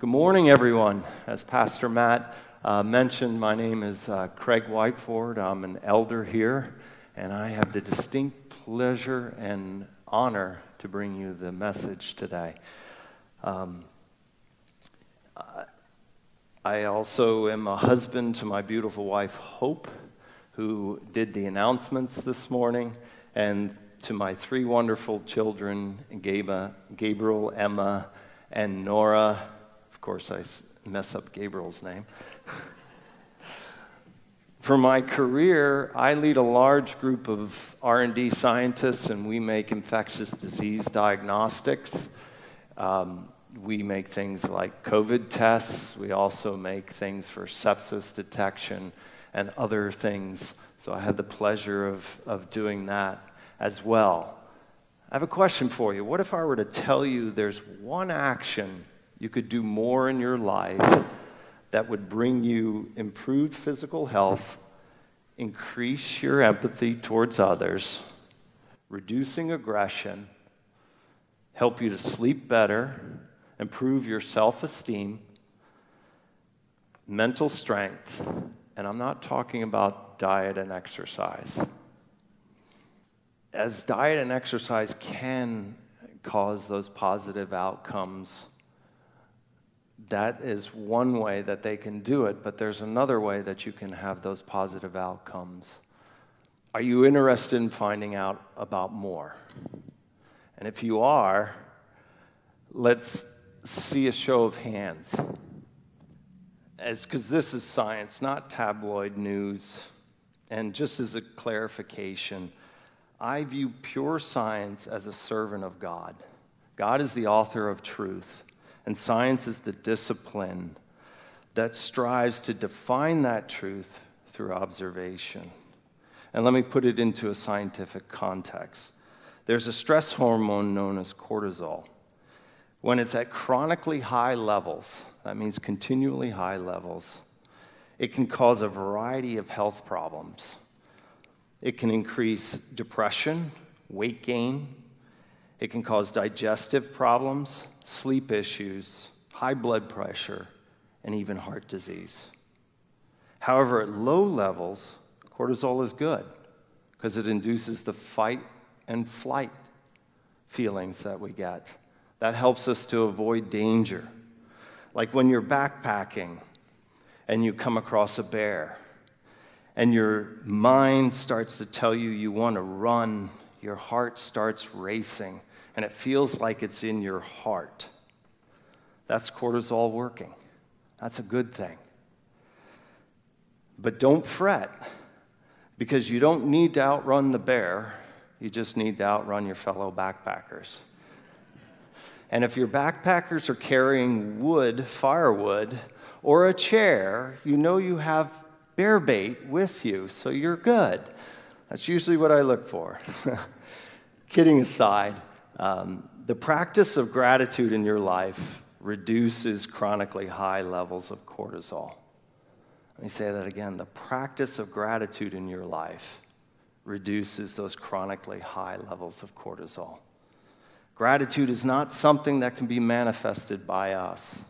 Good morning, everyone. As Pastor Matt uh, mentioned, my name is uh, Craig Whiteford. I'm an elder here, and I have the distinct pleasure and honor to bring you the message today. Um, I also am a husband to my beautiful wife, Hope, who did the announcements this morning, and to my three wonderful children, Gabriel, Emma, and Nora. Of course, I mess up Gabriel's name. For my career, I lead a large group of R&D scientists, and we make infectious disease diagnostics. Um, we make things like COVID tests. We also make things for sepsis detection and other things. So I had the pleasure of, of doing that as well. I have a question for you. What if I were to tell you there's one action you could do more in your life that would bring you improved physical health, increase your empathy towards others, reducing aggression, help you to sleep better, improve your self esteem, mental strength, and I'm not talking about diet and exercise. As diet and exercise can cause those positive outcomes that is one way that they can do it, but there's another way that you can have those positive outcomes. Are you interested in finding out about more? And if you are, let's see a show of hands. As because this is science, not tabloid news. And just as a clarification, I view pure science as a servant of God. God is the author of truth. And science is the discipline that strives to define that truth through observation. And let me put it into a scientific context. There's a stress hormone known as cortisol. When it's at chronically high levels, that means continually high levels, it can cause a variety of health problems. It can increase depression, weight gain, it can cause digestive problems, sleep issues, high blood pressure, and even heart disease. However, at low levels, cortisol is good because it induces the fight and flight feelings that we get. That helps us to avoid danger. Like when you're backpacking and you come across a bear, and your mind starts to tell you you want to run, your heart starts racing, and it feels like it's in your heart. That's cortisol working. That's a good thing. But don't fret because you don't need to outrun the bear, you just need to outrun your fellow backpackers. And if your backpackers are carrying wood, firewood, or a chair, you know you have bear bait with you, so you're good. That's usually what I look for. Kidding aside, um, the practice of gratitude in your life reduces chronically high levels of cortisol. Let me say that again. The practice of gratitude in your life reduces those chronically high levels of cortisol. Gratitude is not something that can be manifested by us,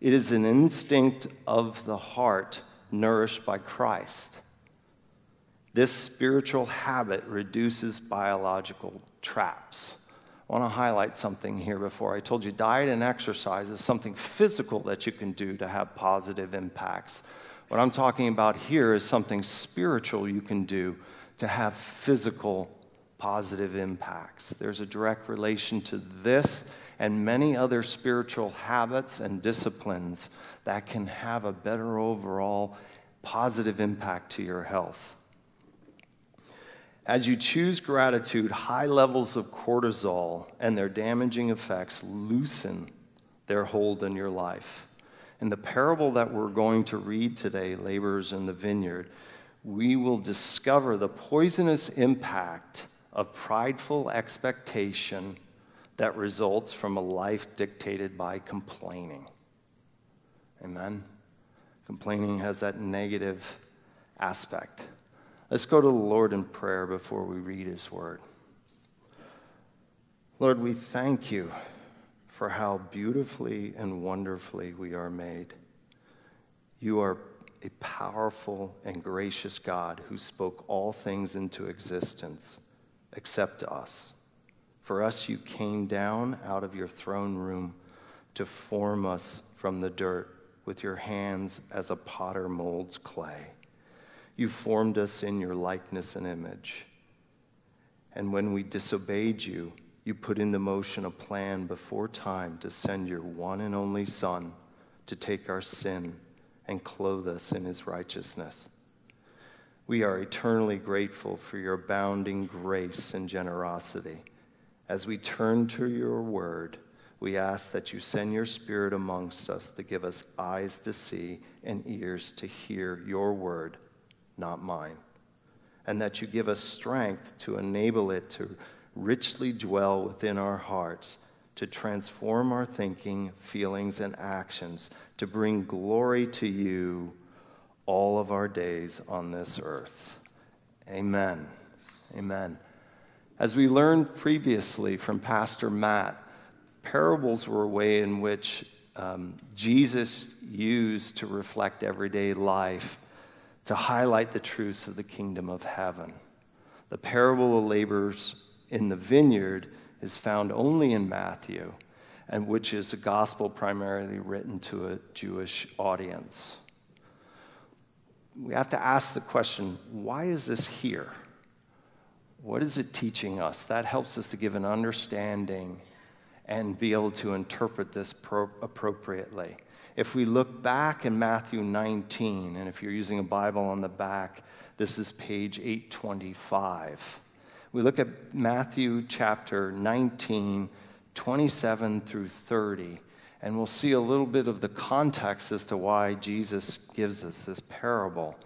it is an instinct of the heart nourished by Christ. This spiritual habit reduces biological traps. I want to highlight something here before. I told you diet and exercise is something physical that you can do to have positive impacts. What I'm talking about here is something spiritual you can do to have physical positive impacts. There's a direct relation to this and many other spiritual habits and disciplines that can have a better overall positive impact to your health. As you choose gratitude, high levels of cortisol and their damaging effects loosen their hold in your life. In the parable that we're going to read today, Laborers in the Vineyard, we will discover the poisonous impact of prideful expectation that results from a life dictated by complaining. Amen? Complaining has that negative aspect. Let's go to the Lord in prayer before we read his word. Lord, we thank you for how beautifully and wonderfully we are made. You are a powerful and gracious God who spoke all things into existence except us. For us, you came down out of your throne room to form us from the dirt with your hands as a potter molds clay. You formed us in your likeness and image. And when we disobeyed you, you put into motion a plan before time to send your one and only Son to take our sin and clothe us in his righteousness. We are eternally grateful for your abounding grace and generosity. As we turn to your word, we ask that you send your spirit amongst us to give us eyes to see and ears to hear your word, not mine. And that you give us strength to enable it to richly dwell within our hearts, to transform our thinking, feelings, and actions, to bring glory to you all of our days on this earth. Amen. Amen. As we learned previously from Pastor Matt, parables were a way in which um, Jesus used to reflect everyday life to highlight the truths of the kingdom of heaven. The parable of laborers in the vineyard is found only in Matthew, and which is a gospel primarily written to a Jewish audience. We have to ask the question why is this here? What is it teaching us? That helps us to give an understanding and be able to interpret this pro- appropriately. If we look back in Matthew 19, and if you're using a Bible on the back, this is page 825. We look at Matthew chapter 19, 27 through 30, and we'll see a little bit of the context as to why Jesus gives us this parable.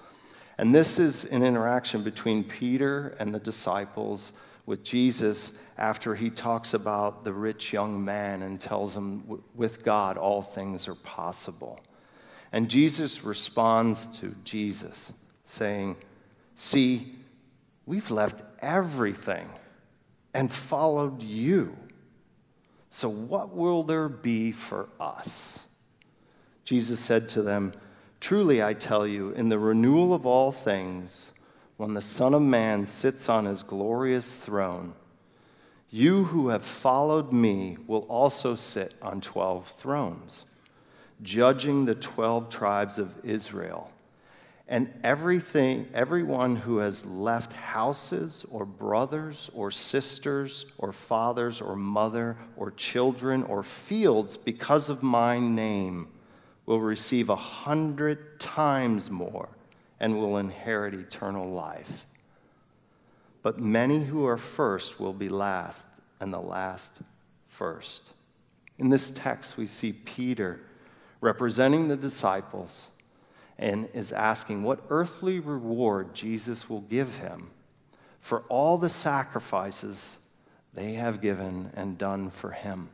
And this is an interaction between Peter and the disciples with Jesus after he talks about the rich young man and tells him, with God, all things are possible. And Jesus responds to Jesus, saying, See, we've left everything and followed you. So, what will there be for us? Jesus said to them, Truly I tell you, in the renewal of all things, when the Son of Man sits on his glorious throne, you who have followed me will also sit on 12 thrones, judging the 12 tribes of Israel. And everything, everyone who has left houses or brothers or sisters or fathers or mother or children or fields because of my name will receive a hundred times more and will inherit eternal life. But many who are first will be last, and the last first. In this text, we see Peter representing the disciples and is asking what earthly reward Jesus will give him for all the sacrifices they have given and done for him.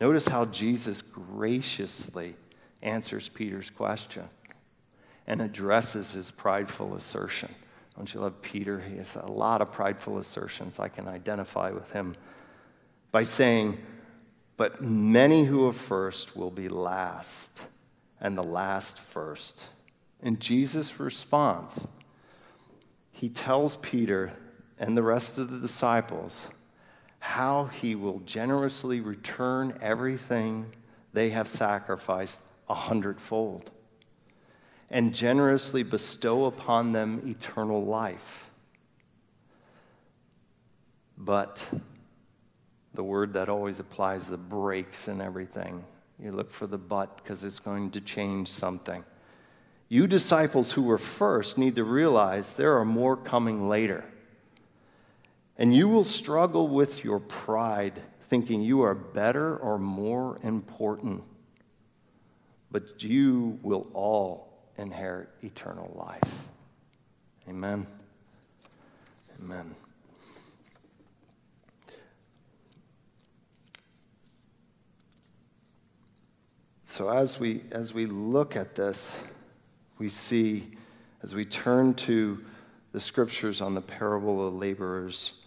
Notice how Jesus graciously answers Peter's question and addresses his prideful assertion. Don't you love Peter? He has a lot of prideful assertions. I can identify with him by saying, But many who are first will be last, and the last first. And Jesus responds. He tells Peter and the rest of the disciples how he will generously return everything they have sacrificed a hundredfold and generously bestow upon them eternal life. But the word that always applies the brakes and everything. You look for the but because it's going to change something. You disciples who were first need to realize there are more coming later. And you will struggle with your pride, thinking you are better or more important but you will all inherit eternal life. Amen. Amen. So as we as we look at this, we see as we turn to the scriptures on the parable of laborers,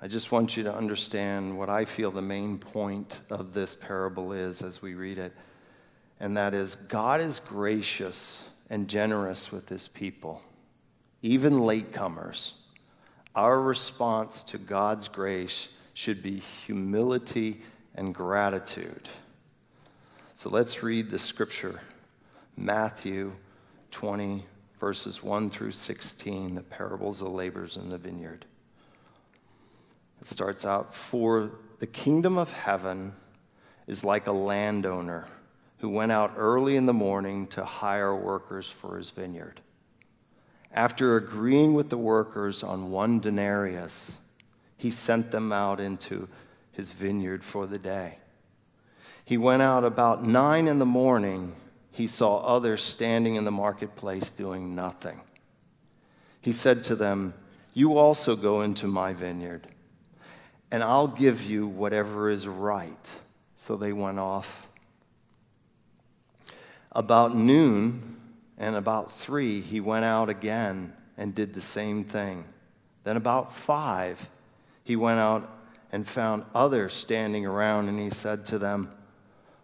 I just want you to understand what I feel the main point of this parable is as we read it. And that is God is gracious and generous with his people, even latecomers. Our response to God's grace should be humility and gratitude. So let's read the scripture Matthew 20, verses 1 through 16, the parables of laborers in the vineyard. It starts out For the kingdom of heaven is like a landowner who went out early in the morning to hire workers for his vineyard. After agreeing with the workers on one denarius, he sent them out into his vineyard for the day. He went out about nine in the morning. He saw others standing in the marketplace doing nothing. He said to them, You also go into my vineyard and I'll give you whatever is right. So they went off. About noon and about three, he went out again and did the same thing. Then about five, he went out and found others standing around, and he said to them,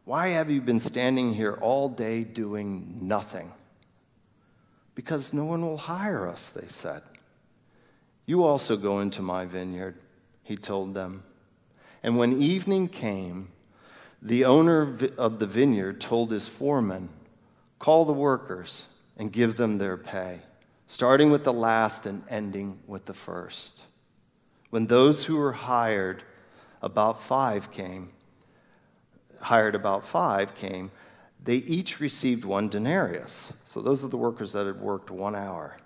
Why have you been standing here all day doing nothing? Because no one will hire us, they said. You also go into my vineyard he told them. And when evening came, the owner of the vineyard told his foreman, Call the workers and give them their pay, starting with the last and ending with the first. When those who were hired about five came, hired about five came, they each received one denarius. So those are the workers that had worked one hour.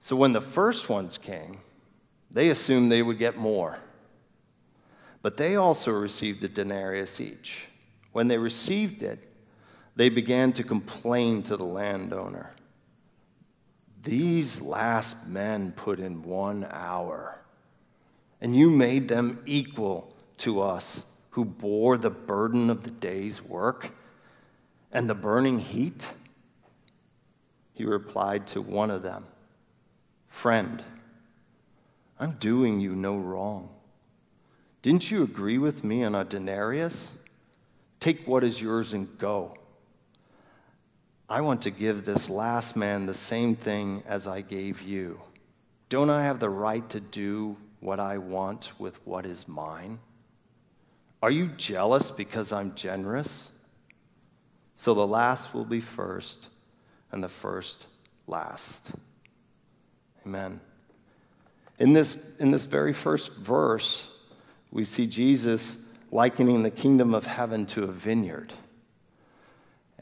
So when the first ones came, they assumed they would get more. But they also received a denarius each. When they received it, they began to complain to the landowner. These last men put in one hour, and you made them equal to us who bore the burden of the day's work and the burning heat? He replied to one of them, Friend, I'm doing you no wrong. Didn't you agree with me on a denarius? Take what is yours and go. I want to give this last man the same thing as I gave you. Don't I have the right to do what I want with what is mine? Are you jealous because I'm generous? So the last will be first, and the first last. Amen. In this, in this very first verse, we see Jesus likening the kingdom of heaven to a vineyard.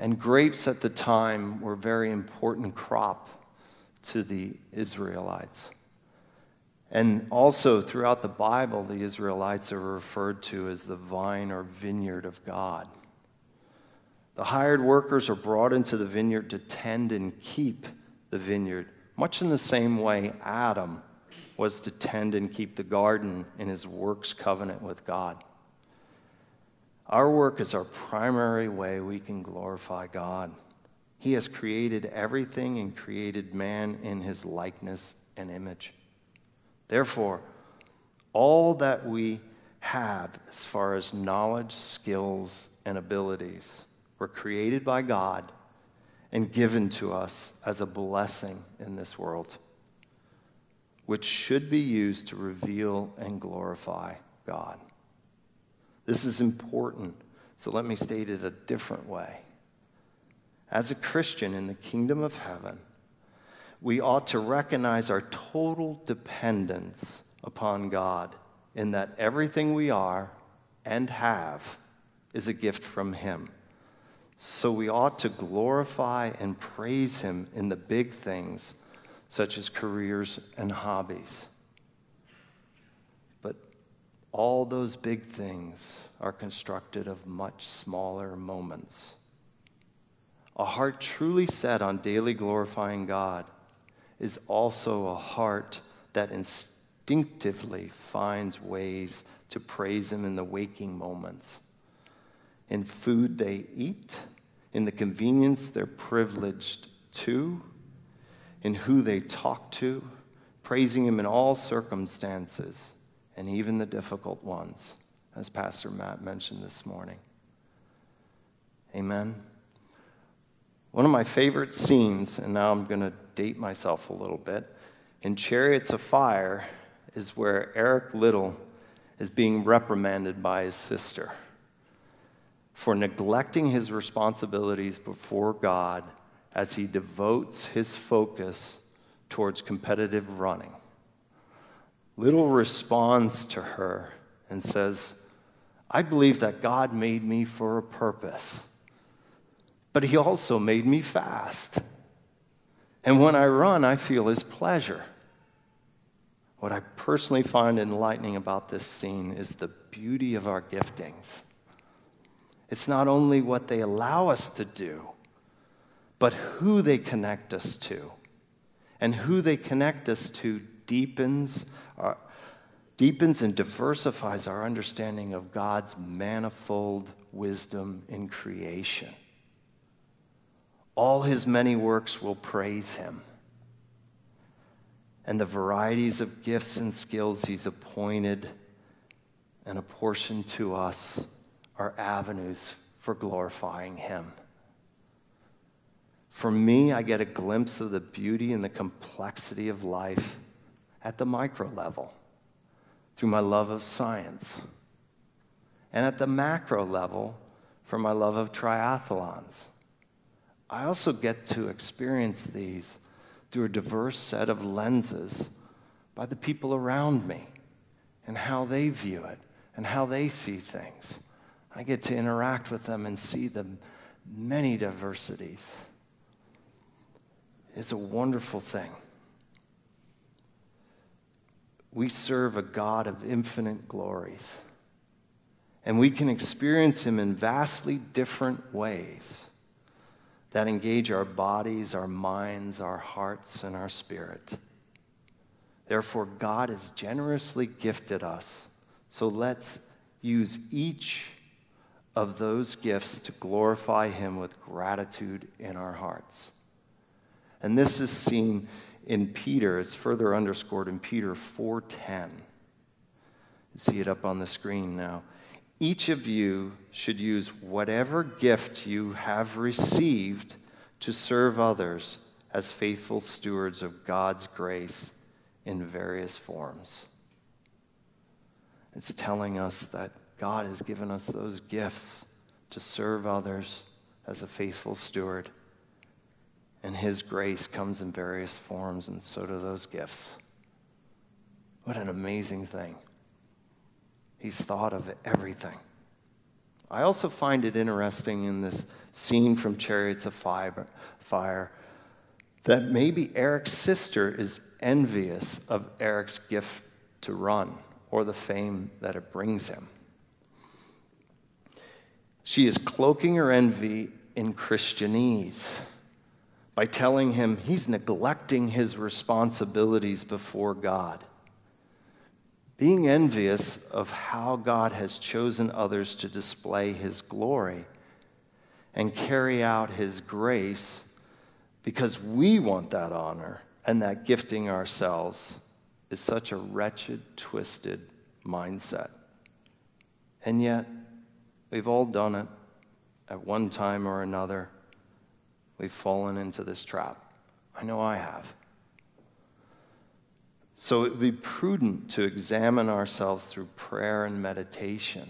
And grapes at the time were a very important crop to the Israelites. And also throughout the Bible, the Israelites are referred to as the vine or vineyard of God. The hired workers are brought into the vineyard to tend and keep the vineyard, much in the same way Adam was to tend and keep the garden in his works covenant with God. Our work is our primary way we can glorify God. He has created everything and created man in his likeness and image. Therefore, all that we have as far as knowledge, skills, and abilities were created by God and given to us as a blessing in this world which should be used to reveal and glorify God. This is important, so let me state it a different way. As a Christian in the kingdom of heaven, we ought to recognize our total dependence upon God in that everything we are and have is a gift from Him. So we ought to glorify and praise Him in the big things such as careers and hobbies. All those big things are constructed of much smaller moments. A heart truly set on daily glorifying God is also a heart that instinctively finds ways to praise Him in the waking moments. In food they eat, in the convenience they're privileged to, in who they talk to, praising Him in all circumstances, and even the difficult ones, as Pastor Matt mentioned this morning. Amen. One of my favorite scenes, and now I'm going to date myself a little bit, in Chariots of Fire is where Eric Liddell is being reprimanded by his sister for neglecting his responsibilities before God as he devotes his focus towards competitive running. Liddell responds to her and says, I believe that God made me for a purpose, but he also made me fast. And when I run, I feel his pleasure. What I personally find enlightening about this scene is the beauty of our giftings. It's not only what they allow us to do, but who they connect us to. And who they connect us to deepens, deepens and diversifies our understanding of God's manifold wisdom in creation. All his many works will praise him and the varieties of gifts and skills He's appointed and apportioned to us are avenues for glorifying Him. For me, I get a glimpse of the beauty and the complexity of life at the micro level through my love of science, and at the macro level for my love of triathlons. I also get to experience these through a diverse set of lenses by the people around me and how they view it and how they see things. I get to interact with them and see the many diversities. It's a wonderful thing. We serve a God of infinite glories, and we can experience Him in vastly different ways that engage our bodies, our minds, our hearts, and our spirit. Therefore, God has generously gifted us. So let's use each of those gifts to glorify Him with gratitude in our hearts. And this is seen in Peter, it's further underscored in Peter 4:10. See it up on the screen now. Each of you should use whatever gift you have received to serve others as faithful stewards of God's grace in various forms. It's telling us that God has given us those gifts to serve others as a faithful steward. And His grace comes in various forms, and so do those gifts. What an amazing thing. He's thought of everything. I also find it interesting in this scene from Chariots of Fire that maybe Eric's sister is envious of Eric's gift to run or the fame that it brings him. She is cloaking her envy in Christianese by telling him he's neglecting his responsibilities before God being envious of how God has chosen others to display his glory and carry out his grace because we want that honor and that gifting ourselves is such a wretched, twisted mindset. And yet, we've all done it at one time or another. We've fallen into this trap. I know I have. So it would be prudent to examine ourselves through prayer and meditation.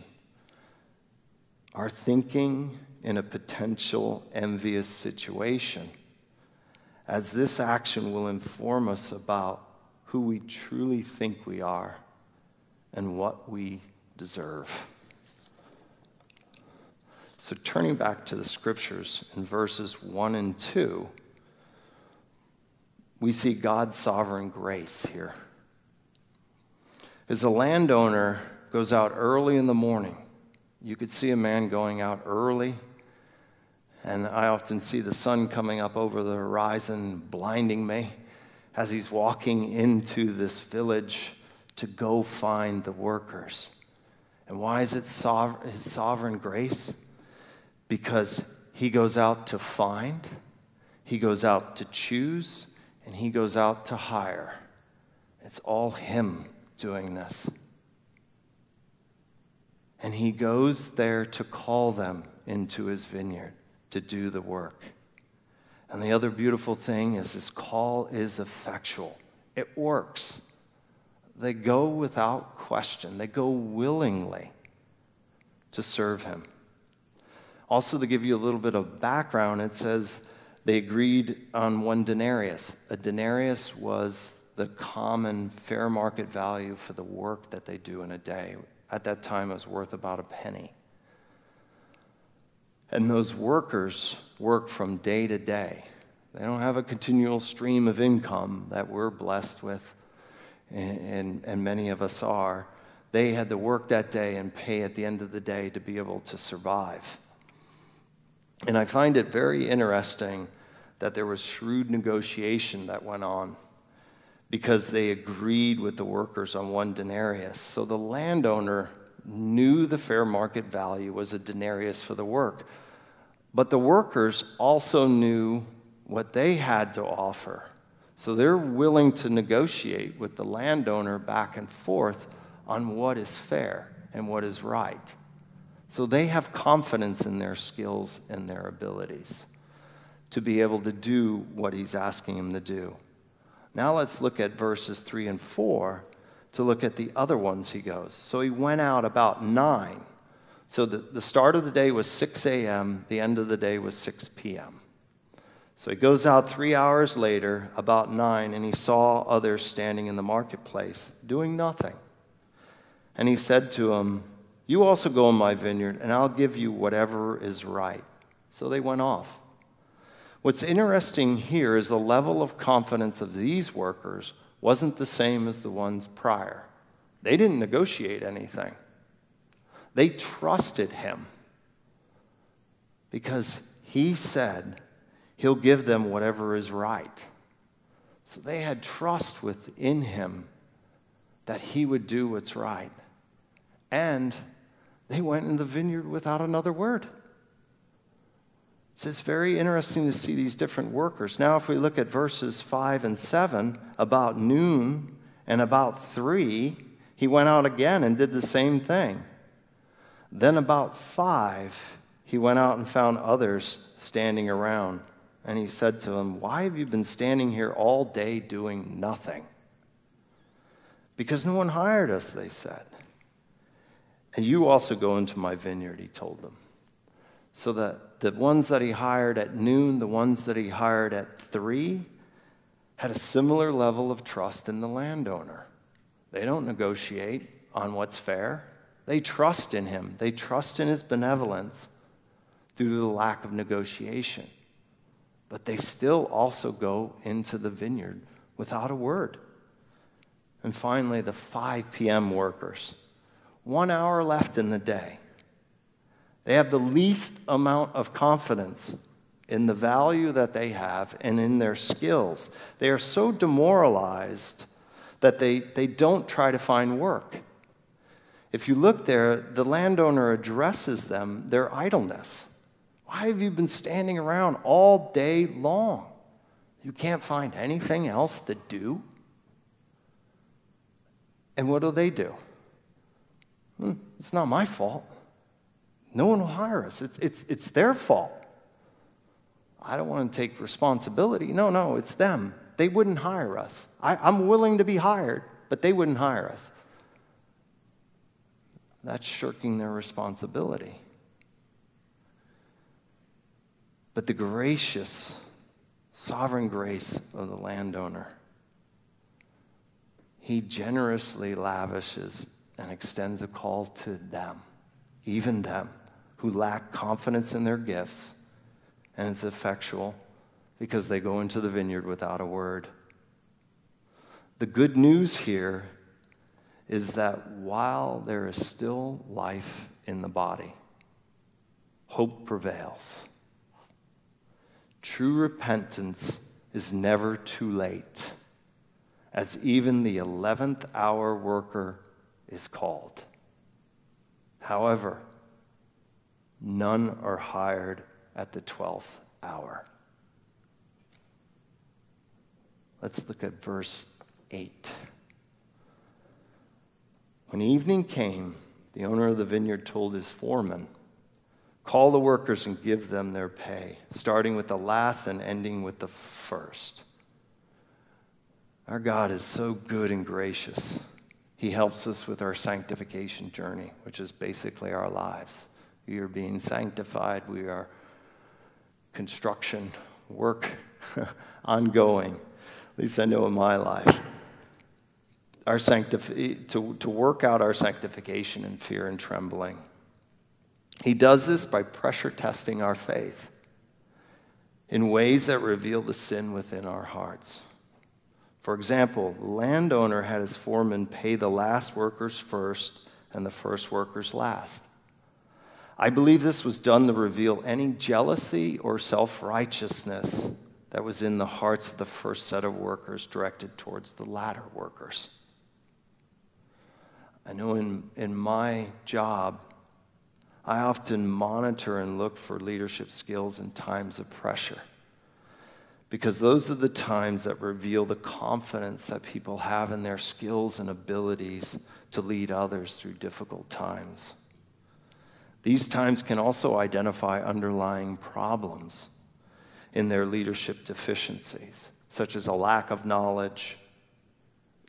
Our thinking in a potential envious situation, as this action will inform us about who we truly think we are and what we deserve. So, turning back to the scriptures in verses 1 and 2 we see God's sovereign grace here. As a landowner goes out early in the morning, you could see a man going out early, and I often see the sun coming up over the horizon, blinding me as he's walking into this village to go find the workers. And why is it his sovereign grace? Because he goes out to find, he goes out to choose, and he goes out to hire. It's all him doing this. And he goes there to call them into his vineyard to do the work. And the other beautiful thing is his call is effectual, it works. They go without question, they go willingly to serve him. Also, to give you a little bit of background, it says they agreed on one denarius. A denarius was the common fair market value for the work that they do in a day. At that time, it was worth about a penny. And those workers work from day to day. They don't have a continual stream of income that we're blessed with, and, and, and, many of us are. They had to work that day and pay at the end of the day to be able to survive. And I find it very interesting that there was shrewd negotiation that went on because they agreed with the workers on one denarius. So the landowner knew the fair market value was a denarius for the work. But the workers also knew what they had to offer. So they're willing to negotiate with the landowner back and forth on what is fair and what is right. So they have confidence in their skills and their abilities to be able to do what he's asking them to do. Now let's look at verses 3 and 4 to look at the other ones he goes. So he went out about 9 so the, the start of the day was 6 a.m., the end of the day was 6 p.m. So he goes out three hours later, about 9, and he saw others standing in the marketplace doing nothing. And he said to them, You also go in my vineyard, and I'll give you whatever is right. So they went off. What's interesting here is the level of confidence of these workers wasn't the same as the ones prior. They didn't negotiate anything. They trusted him because he said he'll give them whatever is right. So they had trust within him that he would do what's right. And they went in the vineyard without another word. It's very interesting to see these different workers. Now, if we look at verses 5 and 7, about noon and about 3, he went out again and did the same thing. Then, about five, he went out and found others standing around. And he said to them, Why have you been standing here all day doing nothing? Because no one hired us, they said. And you also go into my vineyard, he told them. So that the ones that he hired at noon, the ones that he hired at three, had a similar level of trust in the landowner. They don't negotiate on what's fair. They trust in him, they trust in his benevolence through the lack of negotiation. But they still also go into the vineyard without a word. And finally, the 5 p.m. workers. One hour left in the day. They have the least amount of confidence in the value that they have and in their skills. They are so demoralized that they, they don't try to find work. If you look there, the landowner addresses them their idleness. Why have you been standing around all day long? You can't find anything else to do? And what do they do? Hmm, it's not my fault. No one will hire us. It's, it's, it's their fault. I don't want to take responsibility. No, no, it's them. They wouldn't hire us. I, I'm willing to be hired, but they wouldn't hire us. That's shirking their responsibility. But the gracious, sovereign grace of the landowner, he generously lavishes and extends a call to them, even them who lack confidence in their gifts, and it's effectual because they go into the vineyard without a word. The good news here is that while there is still life in the body, hope prevails. True repentance is never too late, as even the 11th hour worker is called. However, none are hired at the 12th hour. Let's look at verse 8. When evening came, the owner of the vineyard told his foreman, Call the workers and give them their pay, starting with the last and ending with the first. Our God is so good and gracious. He helps us with our sanctification journey, which is basically our lives. We are being sanctified, we are construction, work, ongoing. At least I know in my life. Our sanctif- to, to work out our sanctification in fear and trembling. He does this by pressure testing our faith in ways that reveal the sin within our hearts. For example, the landowner had his foreman pay the last workers first and the first workers last. I believe this was done to reveal any jealousy or self righteousness that was in the hearts of the first set of workers directed towards the latter workers. I know in, in my job, I often monitor and look for leadership skills in times of pressure because those are the times that reveal the confidence that people have in their skills and abilities to lead others through difficult times. These times can also identify underlying problems in their leadership deficiencies, such as a lack of knowledge,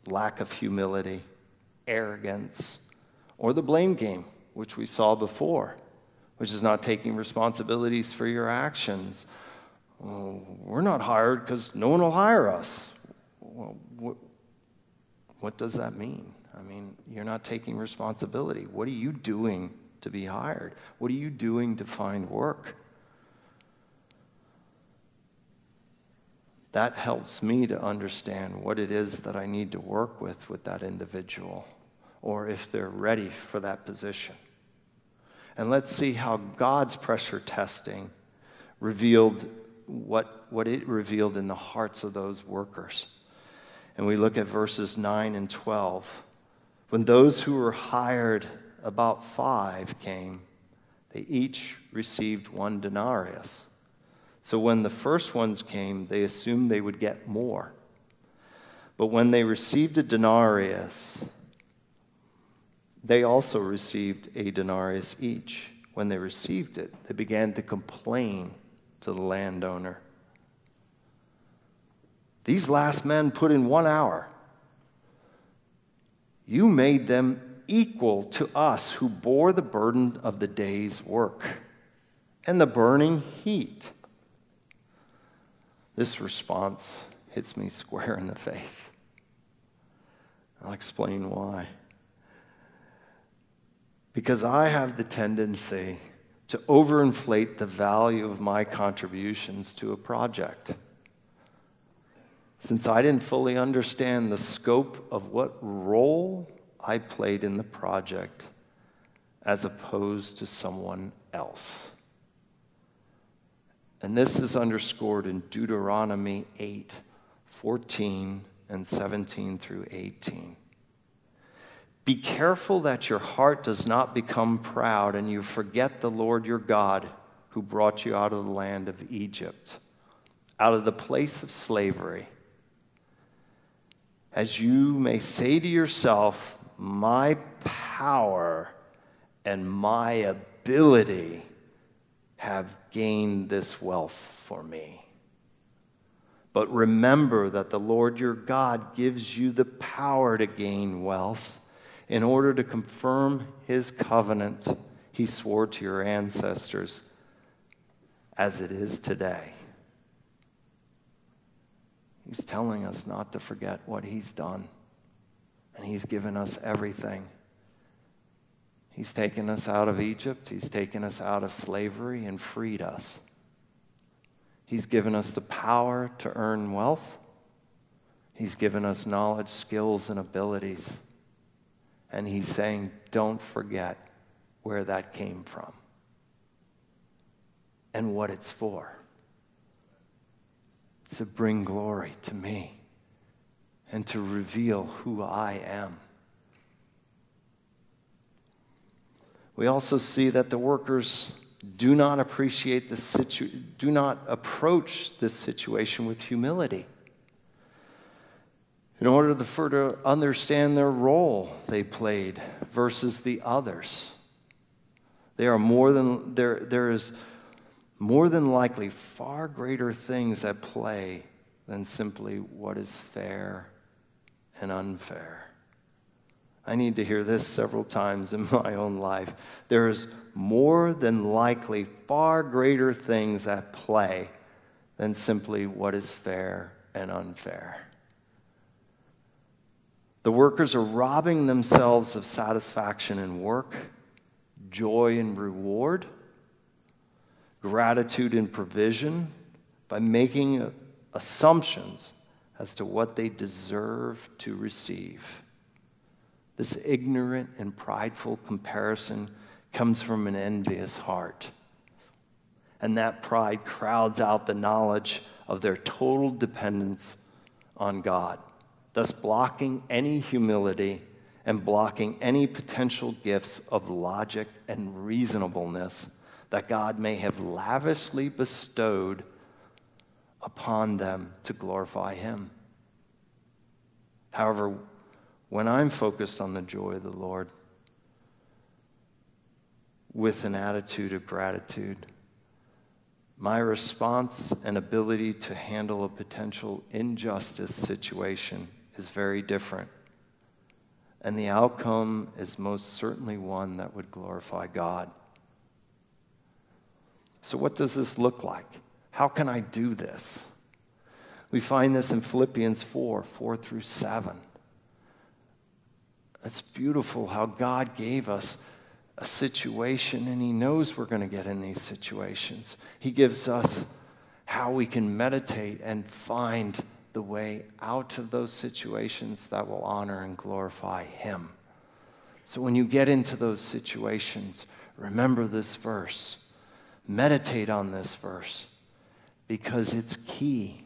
lack of humility, arrogance, or the blame game, which we saw before, which is not taking responsibilities for your actions. Well, we're not hired because no one will hire us. Well, what, what does that mean? I mean, you're not taking responsibility. What are you doing to be hired? What are you doing to find work? That helps me to understand what it is that I need to work with with that individual, or if they're ready for that position. And let's see how God's pressure testing revealed what, what it revealed in the hearts of those workers. And we look at verses 9 and 12. When those who were hired about five came, they each received one denarius. So when the first ones came, they assumed they would get more. But when they received a denarius, they also received a denarius each. When they received it, they began to complain to the landowner. These last men put in one hour. You made them equal to us who bore the burden of the day's work and the burning heat. This response hits me square in the face. I'll explain why. Because I have the tendency to overinflate the value of my contributions to a project. Since I didn't fully understand the scope of what role I played in the project as opposed to someone else. And this is underscored in Deuteronomy 8 14 and 17 through 18. Be careful that your heart does not become proud and you forget the Lord your God who brought you out of the land of Egypt, out of the place of slavery. As you may say to yourself, My power and my ability have gained this wealth for me. But remember that the Lord your God gives you the power to gain wealth in order to confirm his covenant he swore to your ancestors as it is today. He's telling us not to forget what he's done, and he's given us everything. He's taken us out of Egypt. He's taken us out of slavery and freed us. He's given us the power to earn wealth. He's given us knowledge, skills, and abilities. And he's saying, don't forget where that came from and what it's for. It's to bring glory to me and to reveal who I am. We also see that the workers do not appreciate the situ- do not approach this situation with humility. In order to further understand their role they played versus the others. They are more than, there, there is more than likely far greater things at play than simply what is fair and unfair. I need to hear this several times in my own life. There is more than likely far greater things at play than simply what is fair and unfair. The workers are robbing themselves of satisfaction in work, joy in reward, gratitude in provision by making assumptions as to what they deserve to receive. This ignorant and prideful comparison comes from an envious heart. And that pride crowds out the knowledge of their total dependence on God, thus blocking any humility and blocking any potential gifts of logic and reasonableness that God may have lavishly bestowed upon them to glorify Him. However, when I'm focused on the joy of the Lord with an attitude of gratitude, my response and ability to handle a potential injustice situation is very different. And the outcome is most certainly one that would glorify God. So, what does this look like? How can I do this? We find this in Philippians 4 4 through 7. It's beautiful how God gave us a situation and He knows we're going to get in these situations. He gives us how we can meditate and find the way out of those situations that will honor and glorify Him. So when you get into those situations, remember this verse. Meditate on this verse because it's key.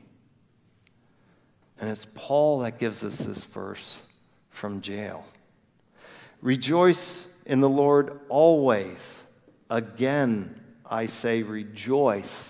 And it's Paul that gives us this verse from jail. Rejoice in the Lord always. Again, I say, rejoice.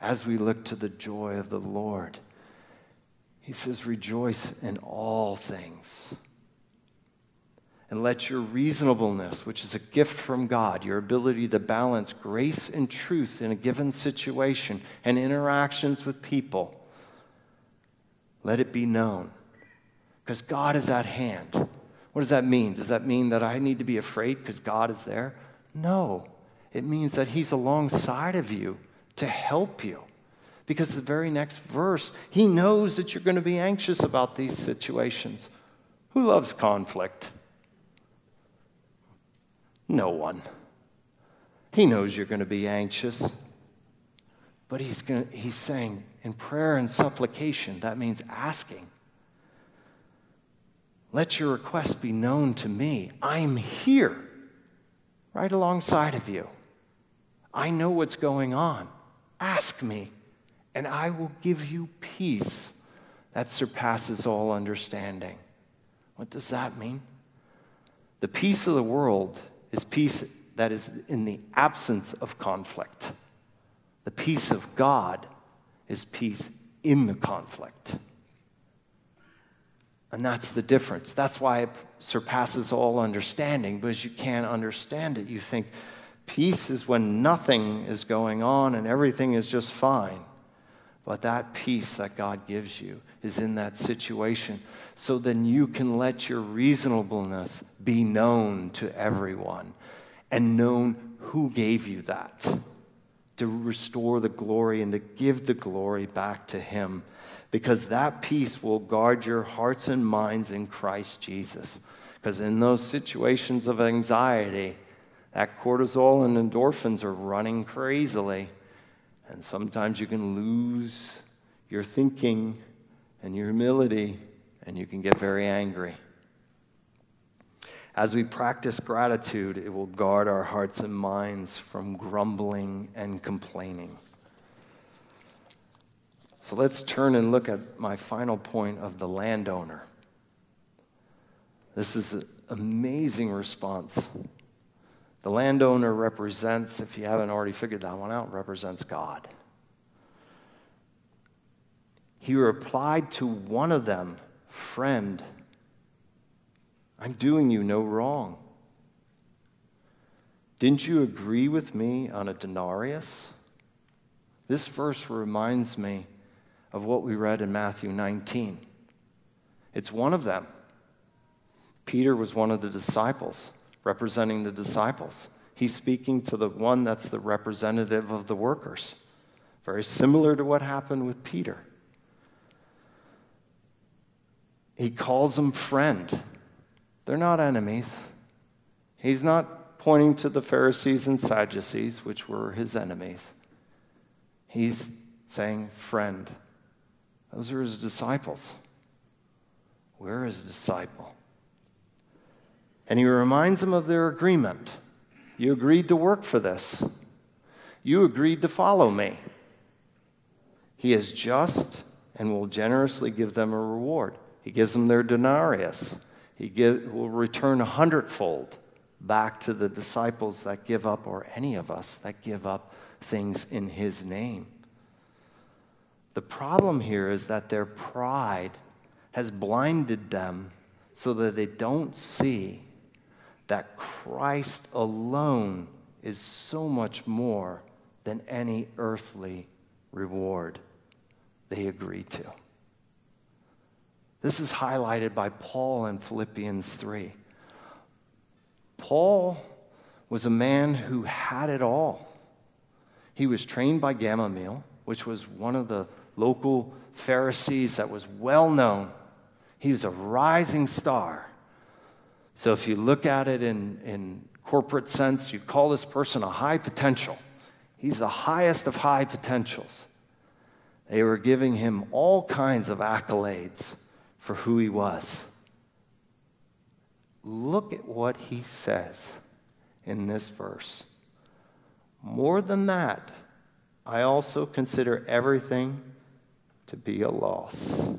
As we look to the joy of the Lord, he says, Rejoice in all things. And let your reasonableness, which is a gift from God, your ability to balance grace and truth in a given situation and interactions with people, let it be known. Because God is at hand. What does that mean? Does that mean that I need to be afraid because God is there? No. It means that He's alongside of you to help you. Because the very next verse, He knows that you're going to be anxious about these situations. Who loves conflict? No one. He knows you're going to be anxious. But he's, going to, he's saying in prayer and supplication, that means asking. Let your request be known to me. I'm here, right alongside of you. I know what's going on. Ask me, and I will give you peace that surpasses all understanding. What does that mean? The peace of the world is peace that is in the absence of conflict. The peace of God is peace in the conflict. And that's the difference. That's why it surpasses all understanding, because you can't understand it. You think peace is when nothing is going on and everything is just fine. But that peace that God gives you is in that situation. So then you can let your reasonableness be known to everyone and known who gave you that to restore the glory and to give the glory back to Him. Because that peace will guard your hearts and minds in Christ Jesus. Because in those situations of anxiety, that cortisol and endorphins are running crazily. And sometimes you can lose your thinking and your humility and you can get very angry. As we practice gratitude, it will guard our hearts and minds from grumbling and complaining. So let's turn and look at my final point of the landowner. This is an amazing response. The landowner represents, if you haven't already figured that one out, represents God. He replied to one of them, Friend, I'm doing you no wrong. Didn't you agree with me on a denarius? This verse reminds me of what we read in Matthew 19. It's one of them. Peter was one of the disciples, representing the disciples. He's speaking to the one that's the representative of the workers. Very similar to what happened with Peter. He calls them friend. They're not enemies. He's not pointing to the Pharisees and Sadducees, which were his enemies. He's saying, friend. Those are his disciples. We're his disciple. And he reminds them of their agreement. You agreed to work for this, you agreed to follow me. He is just and will generously give them a reward. He gives them their denarius. He give, will return a hundredfold back to the disciples that give up, or any of us that give up things in His name. The problem here is that their pride has blinded them so that they don't see that Christ alone is so much more than any earthly reward they agree to. This is highlighted by Paul in Philippians 3. Paul was a man who had it all. He was trained by Gamaliel, which was one of the local Pharisees that was well known. He was a rising star. So if you look at it in, in corporate sense, you call this person a high potential. He's the highest of high potentials. They were giving him all kinds of accolades for who he was. Look at what he says in this verse. More than that, I also consider everything to be a loss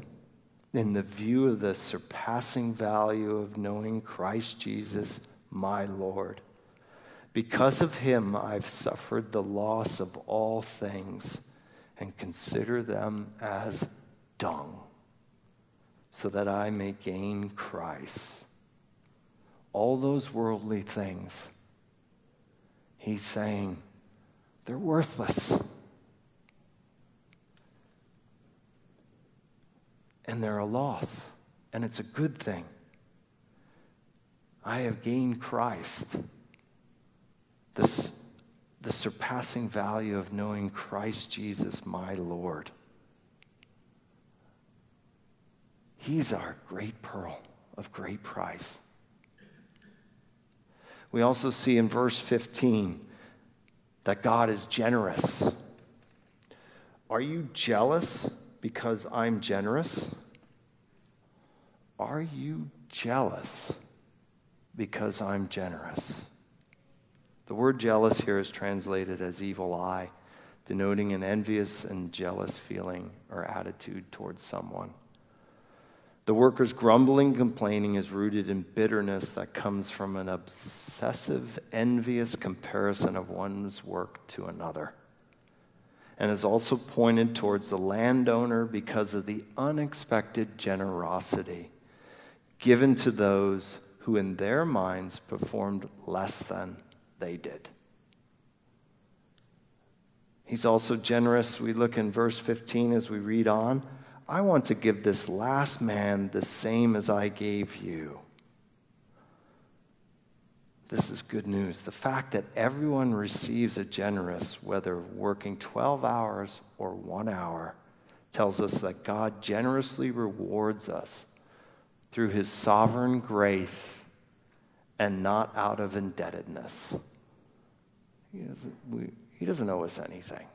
in the view of the surpassing value of knowing Christ Jesus, my Lord. Because of him, I've suffered the loss of all things and consider them as dung, so that I may gain Christ. All those worldly things, he's saying, they're worthless. And they're a loss, and it's a good thing. I have gained Christ. The, the surpassing value of knowing Christ Jesus, my Lord. He's our great pearl of great price. We also see in verse 15 that God is generous. Are you jealous because I'm generous? Are you jealous because I'm generous? The word jealous here is translated as evil eye, denoting an envious and jealous feeling or attitude towards someone. The worker's grumbling, complaining is rooted in bitterness that comes from an obsessive, envious comparison of one's work to another and is also pointed towards the landowner because of the unexpected generosity given to those who, in their minds, performed less than they did. He's also generous. We look in verse 15 as we read on. I want to give this last man the same as I gave you. This is good news. The fact that everyone receives a generous, whether working 12 hours or one hour, tells us that God generously rewards us through his sovereign grace and not out of indebtedness. He doesn't, we, he doesn't owe us anything,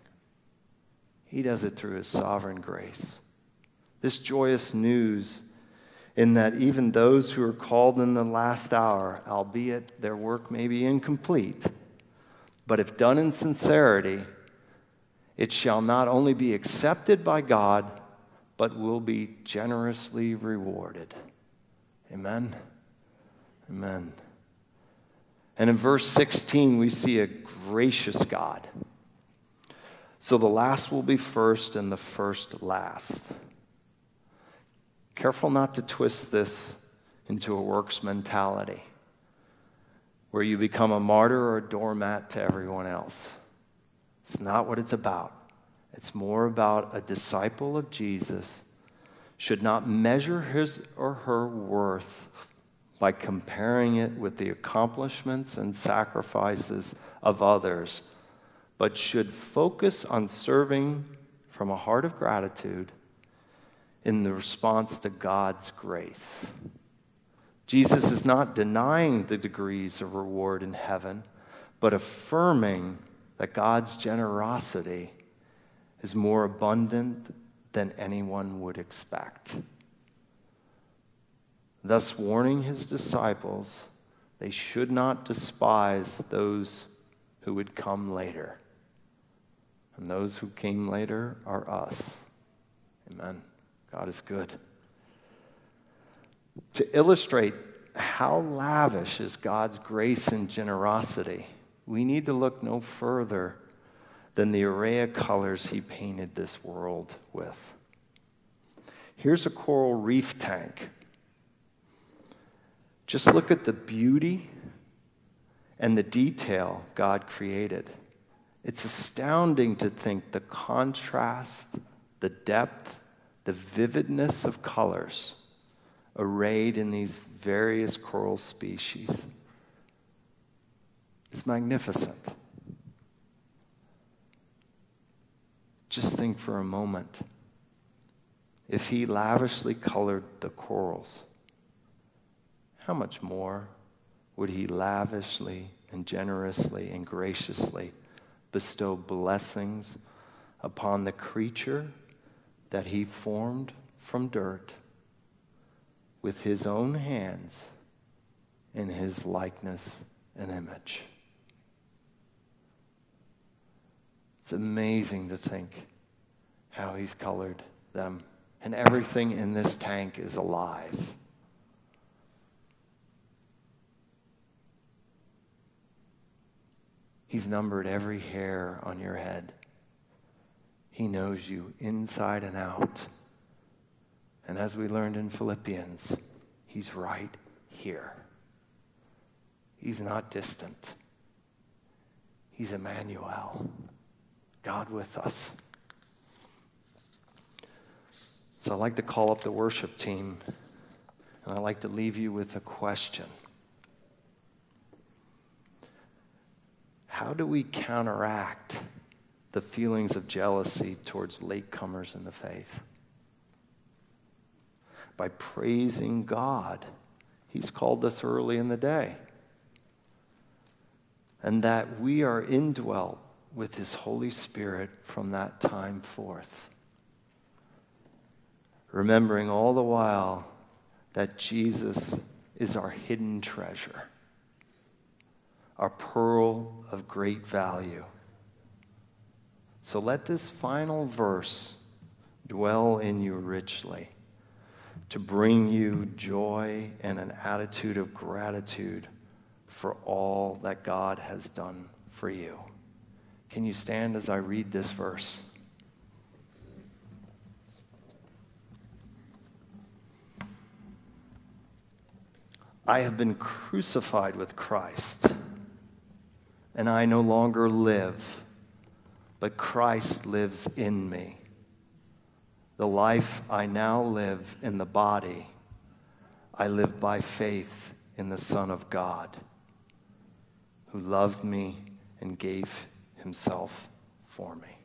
he does it through his sovereign grace. This joyous news in that even those who are called in the last hour, albeit their work may be incomplete, but if done in sincerity, it shall not only be accepted by God, but will be generously rewarded. Amen. Amen. And in verse 16, we see a gracious God. So the last will be first and the first last. Careful not to twist this into a works mentality where you become a martyr or a doormat to everyone else. It's not what it's about. It's more about a disciple of Jesus should not measure his or her worth by comparing it with the accomplishments and sacrifices of others, but should focus on serving from a heart of gratitude in the response to God's grace. Jesus is not denying the degrees of reward in heaven, but affirming that God's generosity is more abundant than anyone would expect. Thus, warning his disciples they should not despise those who would come later. And those who came later are us. Amen. God is good. To illustrate how lavish is God's grace and generosity, we need to look no further than the array of colors He painted this world with. Here's a coral reef tank. Just look at the beauty and the detail God created. It's astounding to think the contrast, the depth, the vividness of colors arrayed in these various coral species is magnificent. Just think for a moment if he lavishly colored the corals, how much more would he lavishly and generously and graciously bestow blessings upon the creature that he formed from dirt with his own hands in his likeness and image. It's amazing to think how he's colored them. And everything in this tank is alive. He's numbered every hair on your head. He knows you inside and out. And as we learned in Philippians, He's right here. He's not distant. He's Emmanuel, God with us. So I'd like to call up the worship team, and I'd like to leave you with a question. How do we counteract the feelings of jealousy towards latecomers in the faith. By praising God, He's called us early in the day. And that we are indwelt with His Holy Spirit from that time forth. Remembering all the while that Jesus is our hidden treasure, our pearl of great value so let this final verse dwell in you richly to bring you joy and an attitude of gratitude for all that God has done for you. Can you stand as I read this verse? I have been crucified with Christ, and I no longer live but Christ lives in me. The life I now live in the body, I live by faith in the Son of God, who loved me and gave himself for me.